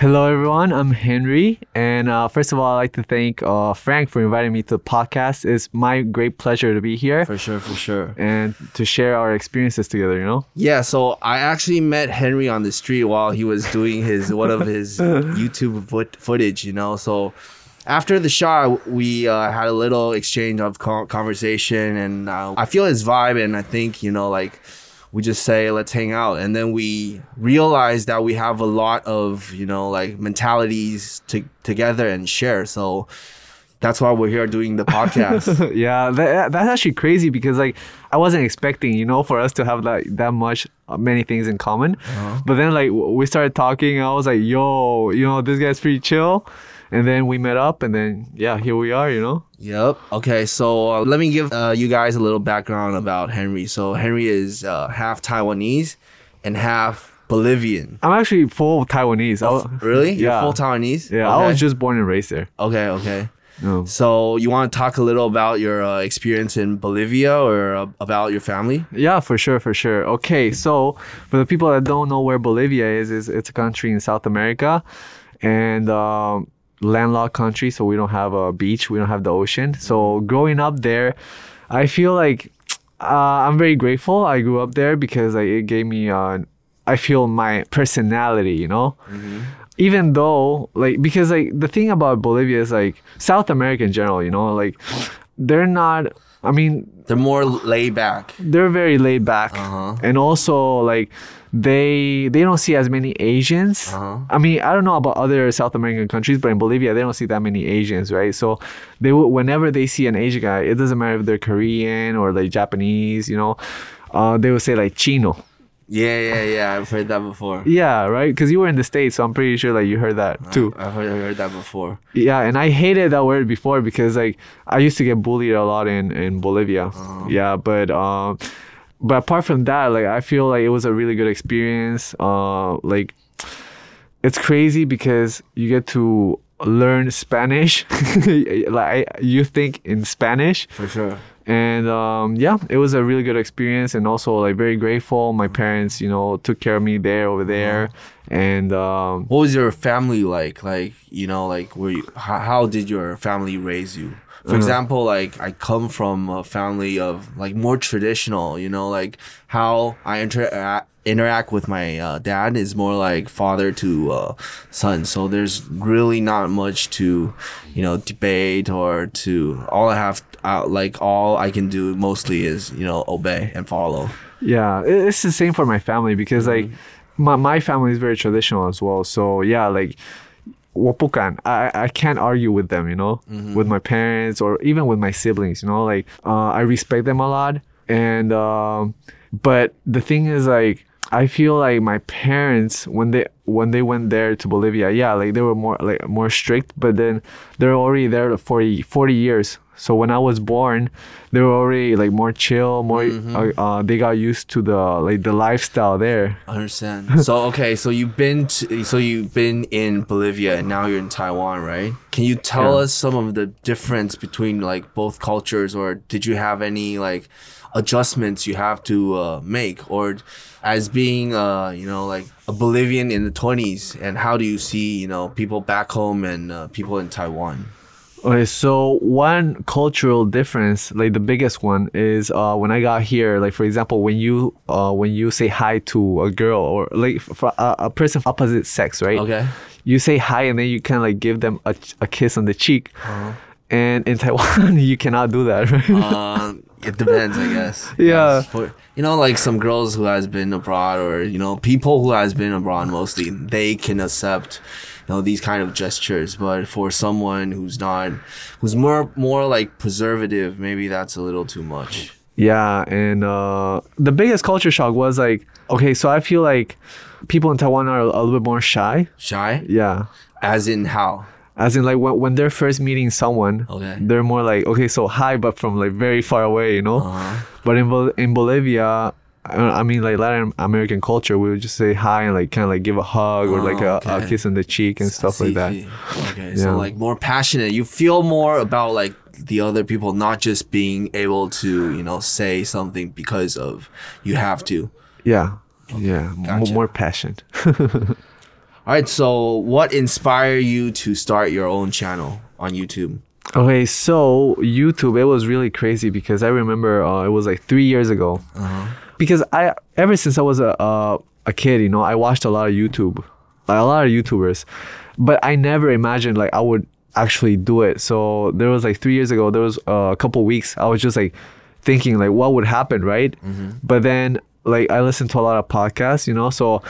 Hello, everyone. I'm Henry. And uh, first of all, I'd like to thank uh, Frank for inviting me to the podcast. It's my great pleasure to be here For sure, for sure. and to share our experiences together, you know? Yeah, so I actually met Henry on the street while he was doing his one of his YouTube foot, footage, you know. So after the shot, we uh, had a little exchange of co- conversation, and uh, I feel his vibe, and I think you know, like we just say let's hang out, and then we realize that we have a lot of you know like mentalities to, together and share. So that's why we're here doing the podcast. yeah, that, that's actually crazy because, like, I wasn't expecting, you know, for us to have that, that much, uh, many things in common. But then, like, we started talking. I was like, yo, you know, this guy's pretty chill. And then we met up, and then, yeah, here we are, you know? Yep. Okay, so uh, let me give uh, you guys a little background about Henry. So Henry is uh, half Taiwanese and half Bolivian. I'm actually full Taiwanese. Wa- Really? You're Yeah. full Taiwanese? Yeah, Okay. I was just born and raised there. Okay, okay. No. So you want to talk a little about your uh, experience in Bolivia or uh, about your family? Yeah, for sure, for sure. Okay, so for the people that don't know where Bolivia is, is it's a country in South America, and um, landlocked country. So we don't have a beach, we don't have the ocean. So growing up there, I feel like uh, I'm very grateful. I grew up there because like, it gave me, uh, I feel my personality, you know. Even though, like, because like the thing about Bolivia is like South America in general, you know, like they're not. I mean, They're more laid back. they're very laid back Uh-huh. and also like they they don't see as many asians Uh-huh. i mean i don't know about other south american countries but in bolivia they don't see that many asians right so they will whenever they see an asian guy it doesn't matter if they're korean or like japanese you know uh, they will say like chino Yeah, yeah, yeah. I've heard that before. yeah right because you were in the states so i'm pretty sure like you heard that too I've heard, I've heard that before. yeah and i hated that word before because like i used to get bullied a lot in in bolivia yeah but um but apart from that like i feel like it was a really good experience uh like it's crazy because you get to learn spanish like you think in spanish For sure. and um, yeah it was a really good experience and also like very grateful my parents you know took care of me there over there and um, What was your family like? Like, you know, like, were you, how, how did your family raise you? For example, like, I come from a family of, like, more traditional, you know, like, how I interact interact with my uh, dad is more like father to uh, son. So there's really not much to you know debate or to all i have uh, like all i can do mostly is you know obey and follow. Yeah, it's the same for my family because like my, my family is very traditional as well. So yeah, like Wopukan, I, I can't argue with them, you know, mm-hmm. with my parents or even with my siblings, you know, like uh, I respect them a lot. And, um, but the thing is, like, I feel like my parents when they when they went there to Bolivia, yeah, like they were more like more strict, but then they're already there for 40, 40 years. So when I was born, they were already like more chill, more uh, uh, they got used to the like the lifestyle there. I understand. so okay, so you've been to, so you've been in Bolivia and now you're in Taiwan, right? Can you tell Yeah. us some of the difference between like both cultures, or did you have any like adjustments you have to uh, make, or as being uh, you know like a Bolivian in the 20s, and how do you see you know people back home and uh, people in Taiwan? Okay, so one cultural difference, like the biggest one, is uh, when I got here. Like for example, when you uh, when you say hi to a girl or like for a, a person of opposite sex, right? Okay. You say hi and then you kind of like give them a, a kiss on the cheek. Uh-huh. And in Taiwan, you cannot do that, right? um, it depends, I guess. Yeah. Yes. For, you know, like some girls who has been abroad, or you know, people who has been abroad mostly, they can accept, know, these kind of gestures. But for someone who's not, who's more more like preservative, maybe that's a little too much. Yeah, and uh, the biggest culture shock was like, okay, so I feel like people in Taiwan are a little bit more shy. Shy, Yeah. as in how? As in, like when, when they're first meeting someone, Okay. they're more like, okay, so hi, but from like very far away, you know. Uh-huh. But in Bol- in Bolivia, I mean, like Latin American culture, we would just say hi and like kind of like give a hug or like a, Oh, a kiss on the cheek and stuff like that. Okay, Yeah. so like more passionate. You feel more about like the other people, not just being able to you know say something because of you have to. Yeah, yeah, m- Gotcha. more passion. All right. So what inspired you to start your own channel on YouTube? Okay, so YouTube, it was really crazy because I remember uh, it was like three years ago. Because I, ever since I was a, a a kid, you know, I watched a lot of YouTube, like a lot of YouTubers, but I never imagined like I would actually do it. So there was like three years ago, there was uh, a couple weeks, I was just like thinking like what would happen, right? But then like I listened to a lot of podcasts, you know, so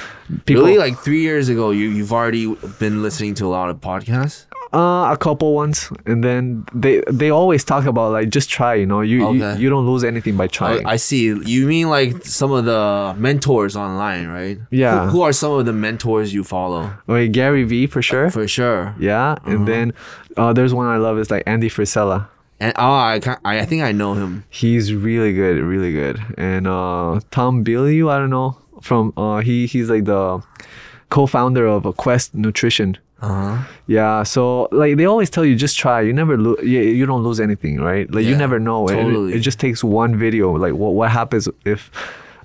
people Really, like three years ago, you you've already been listening to a lot of podcasts. Uh, a couple ones, and then they they always talk about like just try. You know, you Okay. you, you don't lose anything by trying. I see. You mean like some of the mentors online, right? Yeah. Who, who are some of the mentors you follow? Like Gary Vee for sure. For sure. yeah, and then uh, there's one I love is like Andy Frisella. And oh, I I I think I know him. He's really good, really good. And uh, Tom Bilyeu, I don't know from uh, he he's like the co-founder of uh, Quest Nutrition. Uh huh. Yeah, so like they always tell you just try. You never lose. You, you don't lose anything, right? Like you never know. It- totally. It, just takes one video. Like what what happens if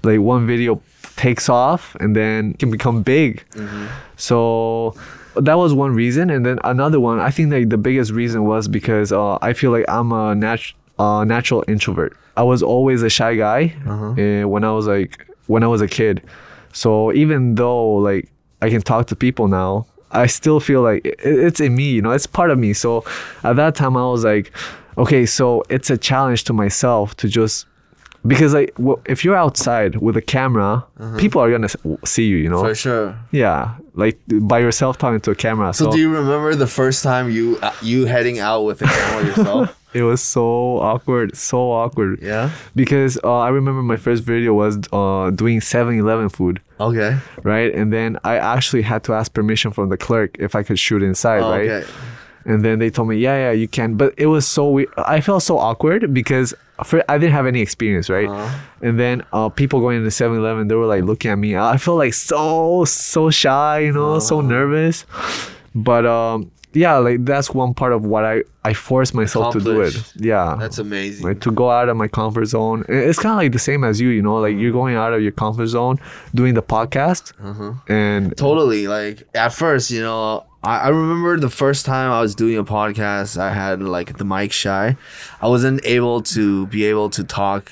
like one video takes off and then can become big. Mm-hmm. So that was one reason, and then another one. I think like the biggest reason was because uh, I feel like I'm a nat- uh, natural introvert. I was always a shy guy Uh-huh. uh, when I was like when I was a kid. So even though like I can talk to people now, I still feel like it, it's in me, you know, it's part of me. So at that time, I was like, okay, so it's a challenge to myself to just because like well, if you're outside with a camera, people are gonna see you, you know. For sure. Yeah, like by yourself talking to a camera. So, So, do you remember the first time you uh, you heading out with a camera yourself? it was so awkward, so awkward. yeah. Because uh, I remember my first video was uh, doing 7-Eleven food. Okay. right? And then I actually had to ask permission from the clerk if I could shoot inside, Oh, right? okay. And then they told me, yeah, yeah, you can. But it was so weird. I felt so awkward because for, I didn't have any experience, right? Uh-huh. And then uh, people going into 7 Eleven, they were like looking at me. I felt like so, so shy, you know, so Uh-huh. nervous. But um, yeah, like that's one part of what I, I force myself to do it. Yeah. That's amazing. like to go out of my comfort zone. It's kind of like the same as you, you know, like you're going out of your comfort zone doing the podcast, Uh-huh. and Totally. Like at first, you know, I, I remember the first time I was doing a podcast, I had like the mic shy. I wasn't able to be able to talk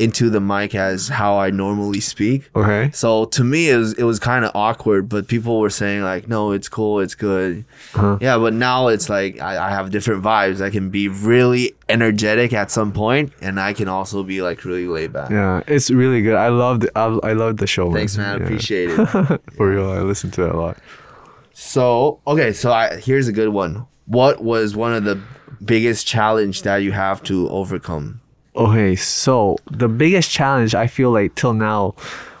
into the mic as how I normally speak. okay, So to me, it was it was kind of awkward, but people were saying like, "No, it's cool, it's good." Uh-huh. Yeah, but now it's like I, I have different vibes. I can be really energetic at some point, and I can also be like really laid back. yeah, it's really good. I loved I, I loved the show. Thanks, man. Yeah. Appreciate it. For real, I listened to it a lot. So okay, so I, here's a good one. What was one of the biggest challenge that you have to overcome? Okay, so the biggest challenge I feel like till now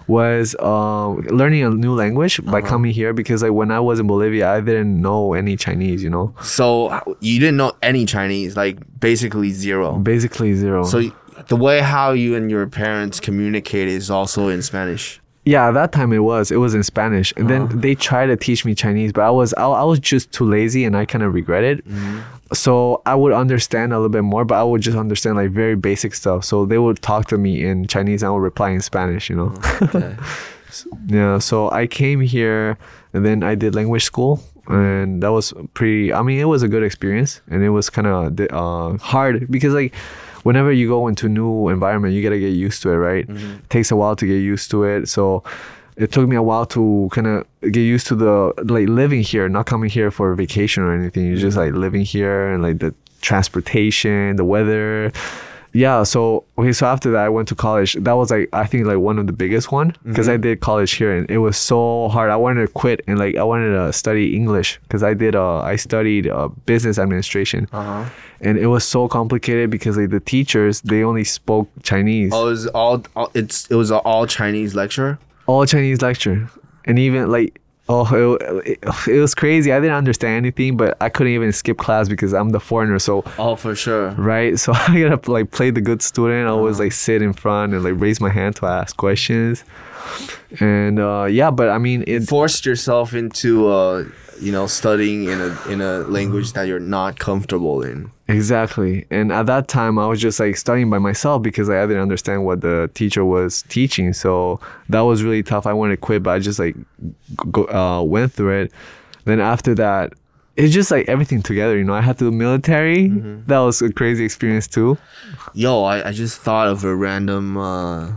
was uh, learning a new language Uh-huh. by coming here because like when I was in Bolivia, I didn't know any Chinese. You know, So you didn't know any Chinese, like basically zero. basically zero. So the way how you and your parents communicate is also in Spanish. Yeah, that time it was. It was in Spanish, and Uh-huh. then they tried to teach me Chinese, but I was I, I was just too lazy, and I kind of regret it. Mm-hmm. So I would understand a little bit more, but I would just understand like very basic stuff. So they would talk to me in Chinese, and I would reply in Spanish. You know. Okay. yeah. So I came here, and then I did language school, and that was pretty. I mean, it was a good experience, and it was kind of uh, hard because like whenever you go into a new environment, you gotta get used to it, right? It takes a while to get used to it. So it took me a while to kind of get used to the like living here, not coming here for vacation or anything. You're just mm-hmm. like living here and like the transportation, the weather. Yeah, so okay, so after that I went to college. That was like I think like one of the biggest one because I did college here and it was so hard. I wanted to quit and like I wanted to study English because I did uh I studied uh, business administration Uh-huh. and it was so complicated because like the teachers they only spoke Chinese. Oh, it was all, all it's it was an all Chinese lecture. all Chinese lecture, and even like Oh, it, it, it was crazy. I didn't understand anything, but I couldn't even skip class because I'm the foreigner. So Oh, for sure. right, so I gotta like play the good student. I always like sit in front and like raise my hand to ask questions. And uh, yeah, but I mean, it Forced yourself into uh, you know, studying in a in a language that you're not comfortable in. Exactly. And at that time, I was just like studying by myself because I didn't understand what the teacher was teaching. So that was really tough. I wanted to quit, but I just like go, uh, went through it. Then after that, it's just like everything together. You know, I had to do military. That was a crazy experience too. Yo, I, I just thought of a random uh,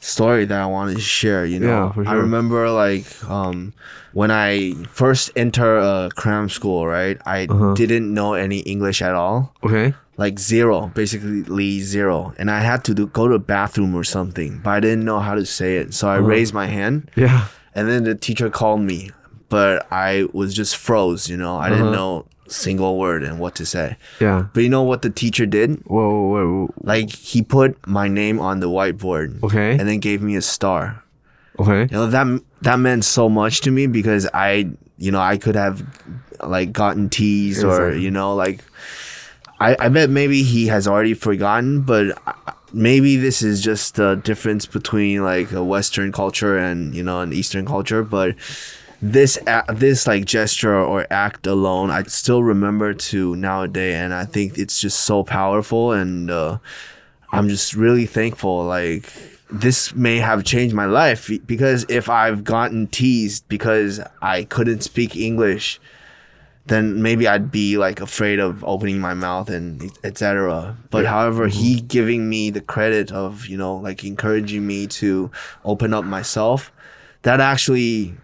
story that I wanted to share. You know, Yeah, for I remember like um, when I first enter a cram school, right? I Uh-huh. didn't know any English at all, Okay. like zero, basically zero, and I had to do, go to the bathroom or something, but I didn't know how to say it, so I Uh-huh. raised my hand, Yeah. and then the teacher called me, but I was just froze. You know, I didn't Uh-huh. know single word and what to say. Yeah. But you know what the teacher did? Whoa, whoa, whoa. Like he put my name on the whiteboard. Okay. And then gave me a star. Okay. You know that that meant so much to me because I, you know, I could have like gotten teased or you know like I I bet maybe he has already forgotten, but I- maybe this is just the difference between like a Western culture and you know an Eastern culture, but. This a- this like gesture or act alone, I still remember to nowadays, and I think it's just so powerful, and uh, I'm just really thankful. Like this may have changed my life because if I've gotten teased because I couldn't speak English, then maybe I'd be like afraid of opening my mouth and etc. But however, he giving me the credit of you know like encouraging me to open up myself, that actually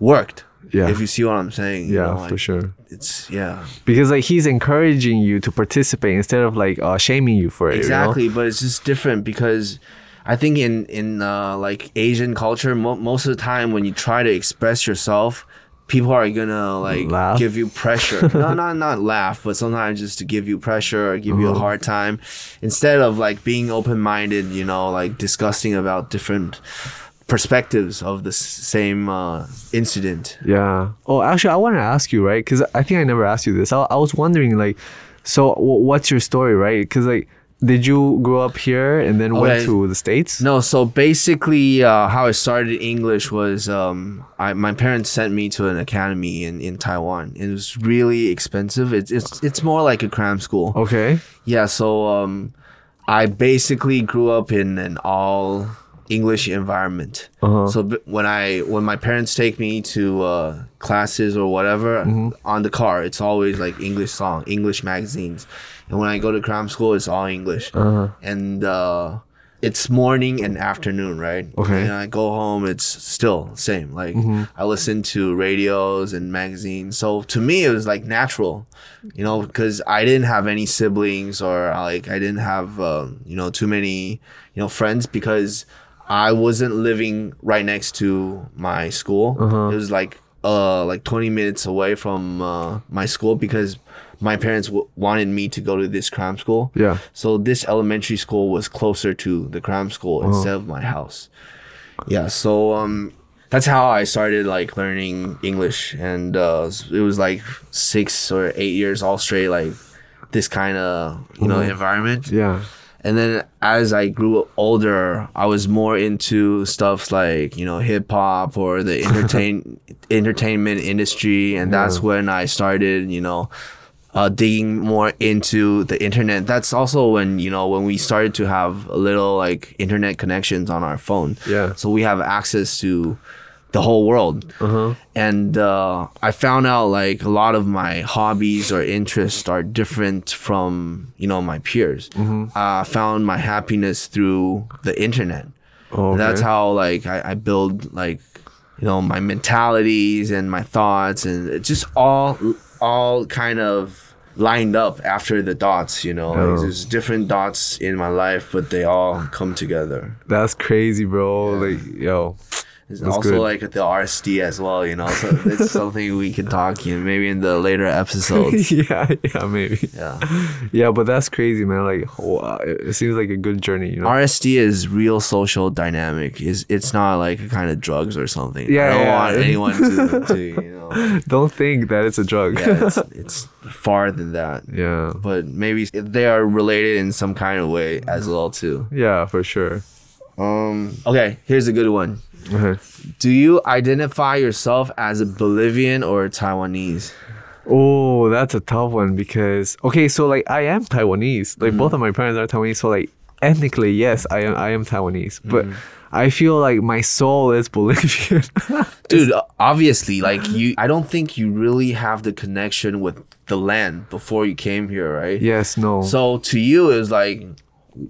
worked. Yeah. If you see what I'm saying. you Yeah, know, for sure. It's yeah. Because like he's encouraging you to participate instead of like uh, shaming you for it. you know? exactly but it's just different because i think in in uh, like asian culture mo- most of the time when you try to express yourself people are gonna like Laugh? give you pressure no not not laugh but sometimes just to give you pressure or give you a Uh-huh. hard time instead of like being open-minded you know like discussing about different perspectives of the same uh, incident Yeah. Oh, actually, I want to ask you, right? Because I think I never asked you this. I, I was wondering, like, so w- what's your story, right? Because like, did you grow up here and then went to the states? No, so basically, uh, how I started English was um, I, my parents sent me to an academy in, in Taiwan. It was really expensive. It's it's it's more like a cram school. Okay. Yeah, so um, I basically grew up in an all English environment. Uh-huh. So b- when I when my parents take me to uh, classes or whatever Mm-hmm. on the car, it's always like English song, English magazines. And when I go to cram school, it's all English. Uh-huh. And uh, it's morning and afternoon, right? Okay. And I go home, it's still same. Like I listen to radios and magazines. So to me, it was like natural, you know, because I didn't have any siblings or like I didn't have um, you know too many you know friends because I wasn't living right next to my school. It was like uh like 20 minutes away from uh, my school because my parents w- wanted me to go to this cram school. Yeah. So this elementary school was closer to the cram school Uh-huh. instead of my house. Yeah, so um that's how I started like learning English and uh it was like 6 or 8 years all straight like this kind of, you know, Uh-huh. environment. Yeah. And then as I grew older, I was more into stuffs like, you know, hip hop or the entertain entertainment industry and that's when I started, you know, uh, digging more into the internet. That's also when, you know, when we started to have a little like internet connections on our phone. Yeah. So we have access to the whole world. And uh, I found out like a lot of my hobbies or interests are different from, you know, my peers. Uh, I found my happiness through the internet. Oh, And That's how like I, I build like you know my mentalities and my thoughts and it just all all kind of lined up after the dots you know Oh. like there's different dots in my life but they all come together That's crazy, bro. Like, yo. It's That's also good. like the RSD as well, you know. So it's something we can talk you know, maybe in the later episodes. yeah, yeah, maybe. Yeah. Yeah, but that's crazy, man. Like, wow, it seems like a good journey, you know. RSD is real social dynamic. Is it's not like a kind of drugs or something. Yeah, I don't yeah. want anyone to, to you know. Don't think that it's a drug. Yeah, it's, it's far than that. yeah. But maybe they are related in some kind of way as well too. Yeah, for sure. Um. Okay, here's a good one. Okay. Do you identify yourself as a Bolivian or a Taiwanese? Oh, that's a tough one because okay, so like I am Taiwanese. Like mm-hmm. both of my parents are Taiwanese, so like ethnically, yes, I am I am Taiwanese. But mm-hmm. I feel like my soul is Bolivian. Dude, obviously, like you, I don't think you really have the connection with the land before you came here, right? yes, no. So to you, it was like,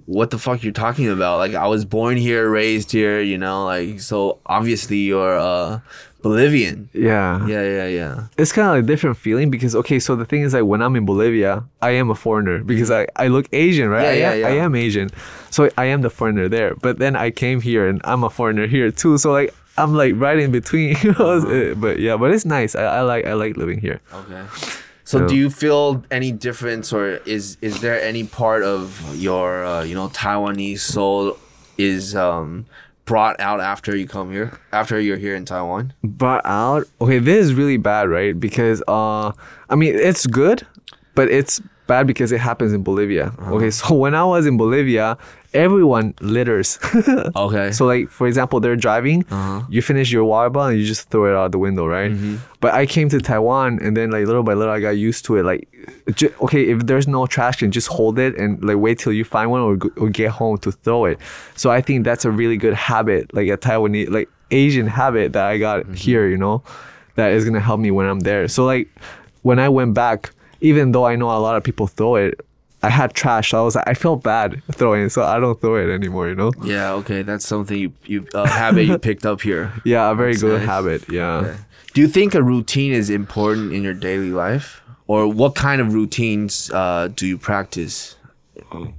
what the fuck you're talking about? Like I was born here, raised here, you know, like so obviously you're uh Bolivian. yeah. Yeah, yeah, yeah. It's kind of like a different feeling because okay, so the thing is like when I'm in Bolivia, I am a foreigner because I, I look Asian, right? Yeah, I, yeah, am, yeah. I am Asian, so I am the foreigner there. But then I came here and I'm a foreigner here too. So like I'm like right in between. you know? Uh-huh. Uh, But yeah, but it's nice. I, I like I like living here. Okay. So do you feel any difference, or is is there any part of your uh, you know Taiwanese soul is um brought out after you come here, after you're here in Taiwan? Brought out. Okay, this is really bad, right? Because uh, I mean it's good, but it's bad because it happens in Bolivia. Uh-huh. Okay, so when I was in Bolivia, everyone litters. Okay. So like for example, they're driving, Uh-huh. you finish your water bottle and you just throw it out the window, right? Mm-hmm. But I came to Taiwan and then like little by little I got used to it. Like, ju- okay, if there's no trash can, just hold it and like wait till you find one or, go- or get home to throw it. So I think that's a really good habit, like a Taiwanese, like Asian habit that I got Mm-hmm. here, you know, that is gonna help me when I'm there. So like when I went back, even though I know a lot of people throw it. I had trash. So I was like, I felt bad throwing it, so I don't throw it anymore. You know? yeah. Okay. That's something you you uh, habit you picked up here. Yeah, a very That's good nice. habit. Yeah. Okay. Do you think a routine is important in your daily life, or what kind of routines uh, do you practice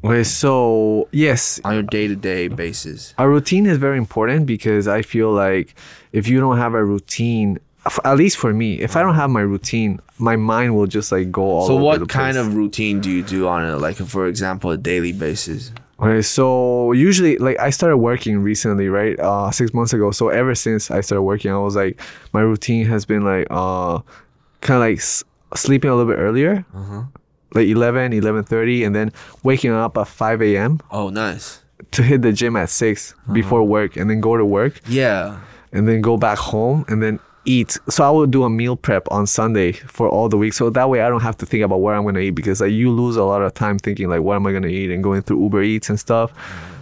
Okay, so yes, on your day to day basis? a routine is very important because I feel like if you don't have a routine, at least for me, if I don't have my routine, my mind will just like go all So, what kind place. of routine do you do on a like, for example, a daily basis? Okay, so usually, like, I started working recently, right? Uh, six months ago. So ever since I started working, I was like, my routine has been like, uh, kind of like s- sleeping a little bit earlier, Uh-huh. like 11, 11.30, and then waking up at 5 a.m. Oh, nice. to hit the gym at 6 Uh-huh. before work and then go to work Yeah. and then go back home and then eat. So I will do a meal prep on Sunday for all the week. So that way I don't have to think about where I'm gonna eat because like you lose a lot of time thinking like what am I gonna eat and going through Uber Eats and stuff.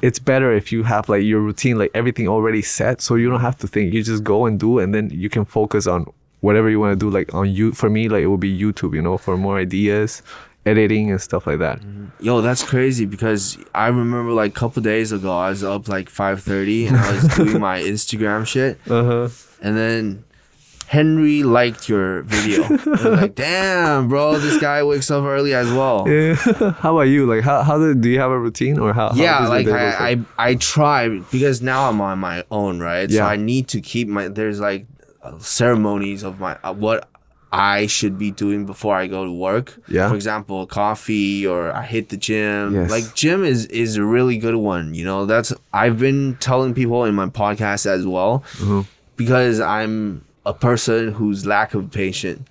It's better if you have like your routine, like everything already set, so you don't have to think. You just go and do, and then you can focus on whatever you want to do. Like on you, for me, like it will be YouTube, you know, for more ideas, editing and stuff like that. Yo, that's crazy because I remember like a couple days ago I was up like five thirty and I was doing my Instagram shit, Uh huh. and then Henry liked your video. Like, damn, bro, this guy wakes up early as well. Yeah. how about you? Like, how how do, do you have a routine or how? how yeah your like I, I i try because now i'm on my own right Yeah. so i need to keep my there's like ceremonies of my uh, what i should be doing before i go to work Yeah. for example coffee or i hit the gym Yes. like gym is is a really good one you know that's i've been telling people in my podcast as well Mhm. because i'm a person who's lack of patience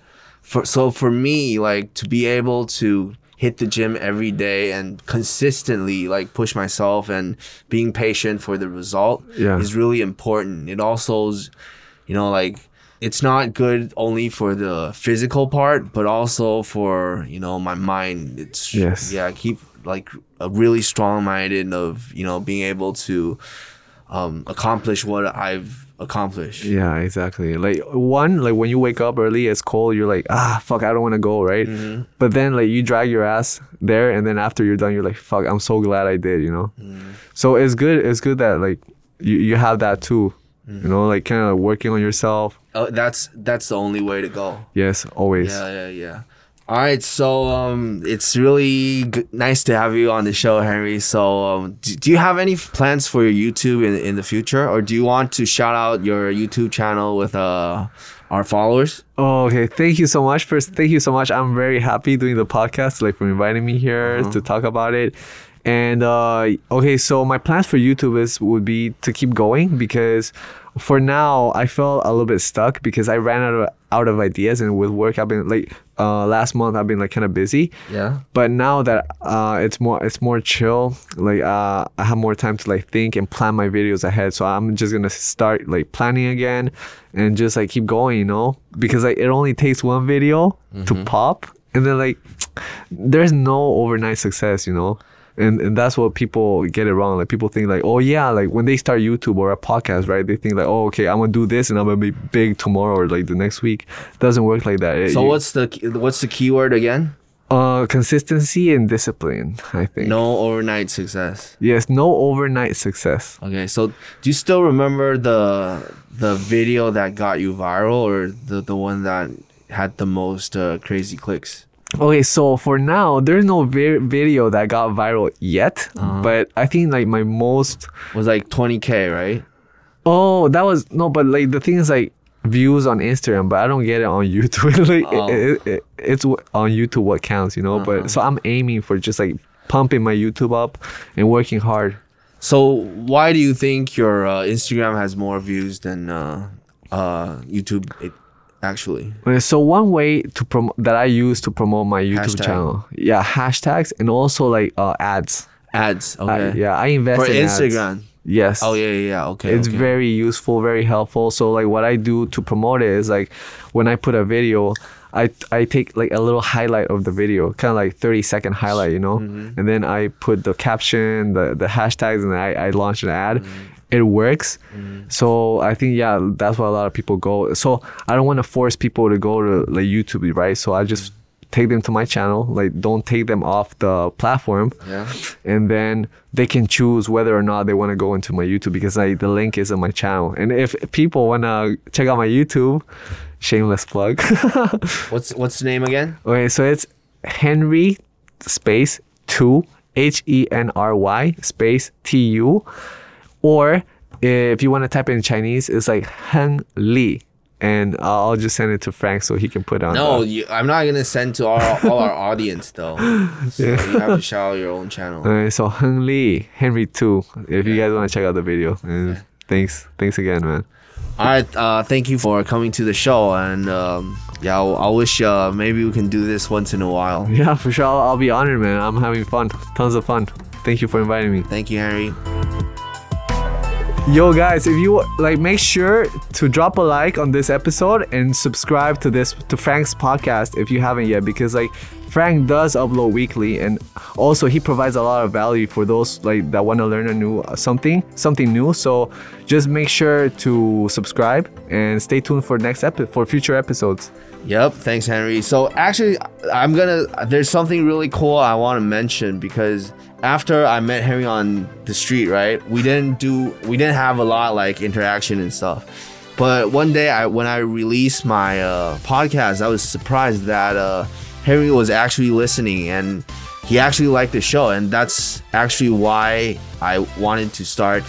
for so for me like to be able to hit the gym every day and consistently like push myself and being patient for the result Yeah. is really important it also is you know like it's not good only for the physical part but also for you know my mind it's Yes. yeah I keep like a really strong minded of you know being able to um accomplish what i've accomplished Yeah, exactly. Like one, like when you wake up early, it's cold. You're like, ah, fuck, I don't want to go, right? Mm-hmm. But then like you drag your ass there, and then after you're done, you're like, fuck, I'm so glad I did, you know. Mm-hmm. So it's good. It's good that like you you have that too, Mm-hmm. you know, like kind of working on yourself. Oh, that's that's the only way to go Yes, always. Yeah, yeah, yeah. All right, so um, it's really g- nice to have you on the show, Henry. So, um, do, do you have any plans for your YouTube in, in the future, or do you want to shout out your YouTube channel with uh our followers? Oh, okay. Thank you so much. First, thank you so much. I'm very happy doing the podcast, like for inviting me here Uh-huh. to talk about it. And uh, okay, so my plans for YouTube is would be to keep going because for now I felt a little bit stuck because I ran out of out of ideas and with work I've been like uh, last month I've been like kind of busy. Yeah. But now that uh, it's more it's more chill, like uh, I have more time to like think and plan my videos ahead. So I'm just gonna start like planning again and just like keep going, you know, because like it only takes one video to pop, and then like there's no overnight success, you know. And, and that's what people get it wrong. Like people think like, oh yeah, like when they start YouTube or a podcast, right? They think like, oh okay, I'm gonna do this and I'm gonna be big tomorrow or like the next week. doesn't work like that. It- So you- what's the what's the keyword again? uh, consistency and discipline, I think. No overnight success. Yes, no overnight success. Okay, so do you still remember the the video that got you viral, or the the one that had the most uh, crazy clicks? Okay, so for now, there's no vi- video that got viral yet, Uh-huh. but I think like my most. was like 20k, right? Oh, that was no, but like the thing is like views on Instagram, but I don't get it on YouTube. like Oh. it, it, it's wh- on YouTube what counts, you know. Uh-huh. But so I'm aiming for just like pumping my YouTube up and working hard. So why do you think your uh, Instagram has more views than uh, uh, YouTube? Actually, So one way to promote that I use to promote my YouTube Hashtag. channel, yeah, hashtags and also like uh, ads. ads. I- Okay. yeah, I invest For in ads. Instagram. Yes. Oh yeah, yeah. Okay. It's okay. very useful, very helpful. So like what I do to promote it is like when I put a video, I I take like a little highlight of the video, kind of like 30 second highlight, you know, Mm-hmm. and then I put the caption, the the hashtags, and I I launch an ad. It works. Mm. So I think yeah, that's why a lot of people go. So I don't want to force people to go to like YouTube, right? So I just mm. take them to my channel. Like don't take them off the platform Yeah. and then they can choose whether or not they want to go into my YouTube because like the link is on my channel. And if people want to check out my YouTube, shameless plug. What's what's the name again? okay, so it's Henry space 2 H E N R Y space T U or if you want to type in Chinese, it's like Hen Li. And I'll just send it to Frank so he can put it on. No, you, I'm not gonna send to all, all our audience though. So you have to shout out your own channel. Alright, so Heng Li, Henry Tu, if you guys want to check out the video. And thanks, thanks again, man. All right. Uh, thank you for coming to the show, and um, yeah, I'll, I'll wish uh, maybe we can do this once in a while. Yeah, for sure. I'll, I'll be honored, man. I'm having fun. Tons of fun. Thank you for inviting me. Thank you, Henry. Yo, guys, if you like, make sure to drop a like on this episode and subscribe to this to Frank's podcast if you haven't yet, because like Frank does upload weekly, and also he provides a lot of value for those like that want to learn a new uh, something, something new. So just make sure to subscribe and stay tuned for next epi- for future episodes. Yep. Thanks, Henry. So actually, I'm gonna. There's something really cool I want to mention because after I met Henry on the street, right? We didn't do. We didn't have a lot like interaction and stuff. But one day, I when I released my uh, podcast, I was surprised that uh, Henry was actually listening and he actually liked the show, and that's actually why I wanted to start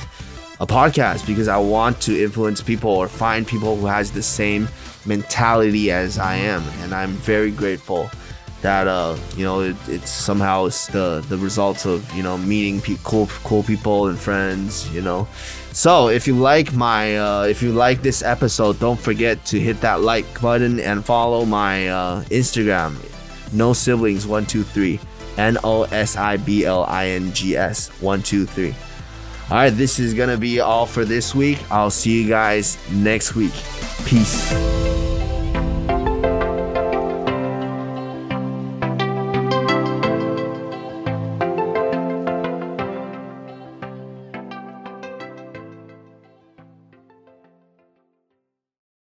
a podcast because I want to influence people or find people who has the same mentality as I am, and I'm very grateful that uh you know it, it's somehow it's the the results of you know meeting pe- cool cool people and friends you know. So if you like my uh if you like this episode don't forget to hit that like button and follow my uh instagram. No siblings 123 n-o-s-i-b-l-i-n-g-s 123 all right this is gonna be all for this week. I'll see you guys next week. Peace